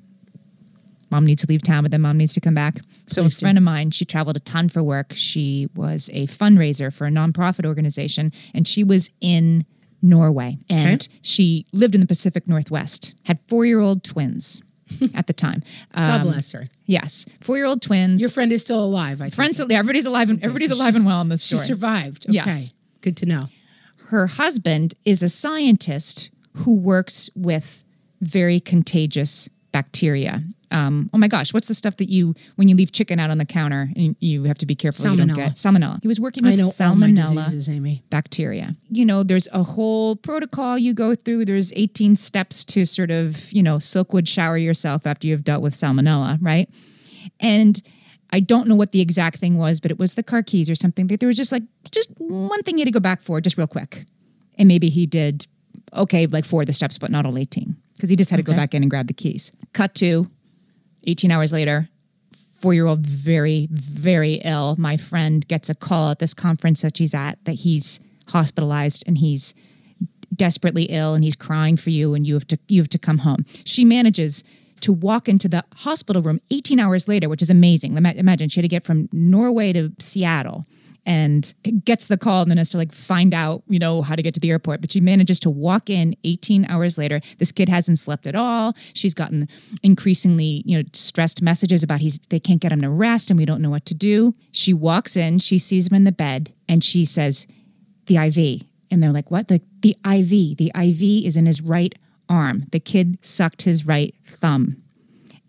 mom needs to leave town but then mom needs to come back. So Please a do. friend of mine, she traveled a ton for work. She was a fundraiser for a nonprofit organization and she was in Norway and Okay. she lived in the Pacific Northwest. Had 4-year-old twins at the time. God Um, bless her. Yes, 4-year-old twins. Your friend is still alive. I friends think. everybody's alive and everybody's alive and well in this She survived. Okay. Yes. Good to know. her husband is a scientist who works with very contagious bacteria. Um, oh my gosh, what's the stuff that you when you leave chicken out on the counter and you have to be careful you don't Salmonella. get salmonella. He was working with I know all my salmonella diseases, Amy. bacteria. You know, there's a whole protocol you go through. There's 18 steps to sort of, you know, silkwood shower yourself after you've dealt with salmonella, right? And I don't know what the exact thing was, but it was the car keys or something. That there was just like just one thing he had to go back for, just real quick. And maybe he did okay, like four of the steps, but not all 18. Because he just had to go back in and grab the keys. Cut to 18 hours later, four year old very, very ill. My friend gets a call at this conference that she's at that he's hospitalized and he's desperately ill and he's crying for you and you have to you have to come home. She manages to walk into the hospital room 18 hours later, which is amazing. Imagine she had to get from Norway to Seattle and gets the call and then has to like find out, you know, how to get to the airport. But she manages to walk in 18 hours later. This kid hasn't slept at all. She's gotten increasingly, you know, stressed messages about he's they can't get him to rest and we don't know what to do. She walks in, she sees him in the bed, and she says, the IV. And they're like, what? Like the IV. The IV is in his right arm. The kid sucked his right thumb.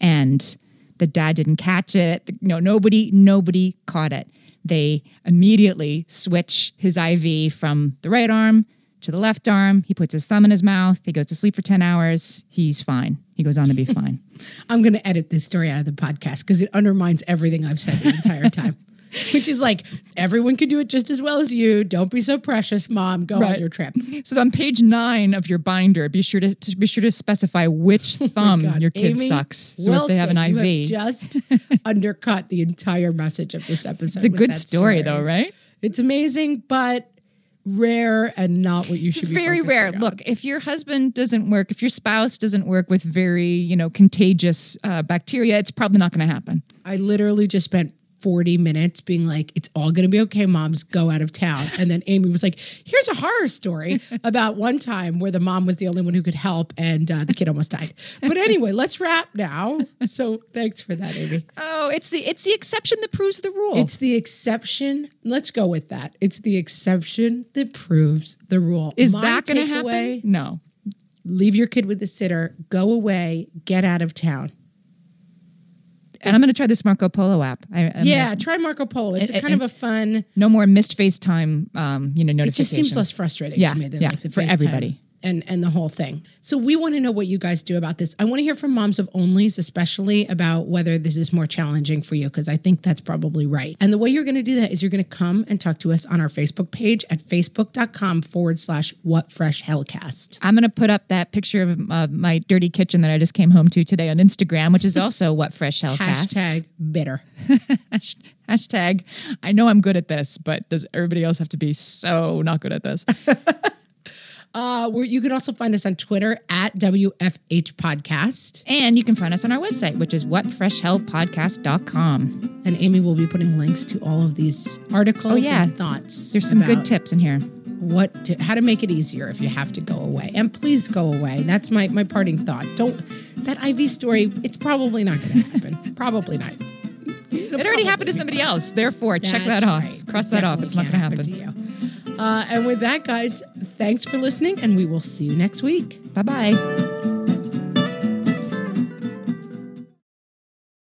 And the dad didn't catch it. No, nobody, nobody caught it. They immediately switch his IV from the right arm to the left arm. He puts his thumb in his mouth. He goes to sleep for 10 hours. He's fine. He goes on to be fine. I'm going to edit this story out of the podcast because it undermines everything I've said the entire time. Which is like everyone can do it just as well as you. Don't be so precious, mom. Go on your trip. So on page nine of your binder, be sure to, to be sure to specify which thumb God, your kid Amy sucks. So if they have an Wilson, you IV, have just undercut the entire message of this episode. it's a good that story, though, right? It's amazing, but rare and not what you should be. very rare. on. Look, if your husband doesn't work, if your spouse doesn't work with very, you know, contagious uh, bacteria, it's probably not going to happen. I literally just spent 40 minutes being like, it's all going to be okay, moms, go out of town. And then Amy was like, here's a horror story about one time where the mom was the only one who could help and uh, the kid almost died. But anyway, let's wrap now. So thanks for that, Amy. Oh, it's the it's the exception that proves the rule. It's the exception. Let's go with that. It's the exception that proves the rule. Is My that going to happen? No. Leave your kid with the sitter, go away, get out of town. And I'm going to try this Marco Polo app. I, yeah, gonna- try Marco Polo. It's And- a kind of a fun. no more missed FaceTime. Um, you know, It just seems less frustrating Yeah, to me than yeah, like the for FaceTime everybody. And and the whole thing. So we want to know what you guys do about this. I want to hear from moms of onlys, especially about whether this is more challenging for you, because I think that's probably right. And the way you're going to do that is you're going to come and talk to us on our Facebook page at facebook.com forward slash what fresh hellcast. I'm going to put up that picture of uh, my dirty kitchen that I just came home to today on Instagram, which is also what fresh hellcast. Hashtag bitter. Hashtag, I know I'm good at this, but does everybody else have to be so not good at this? Uh, where you can also find us on Twitter at WFH Podcast. And you can find us on our website, which is whatfreshhellpodcast.com. And Amy will be putting links to all of these articles Oh, yeah. and thoughts. There's some good tips in here. What to, how to make it easier if you have to go away. And please go away. That's my, my parting thought. Don't that IV story, it's probably not going to happen. probably not. It already happened to somebody else. Therefore, check that off. right. Cross It that off. It's not going to happen. to you. Uh, and with that, guys, thanks for listening, and we will see you next week. Bye bye.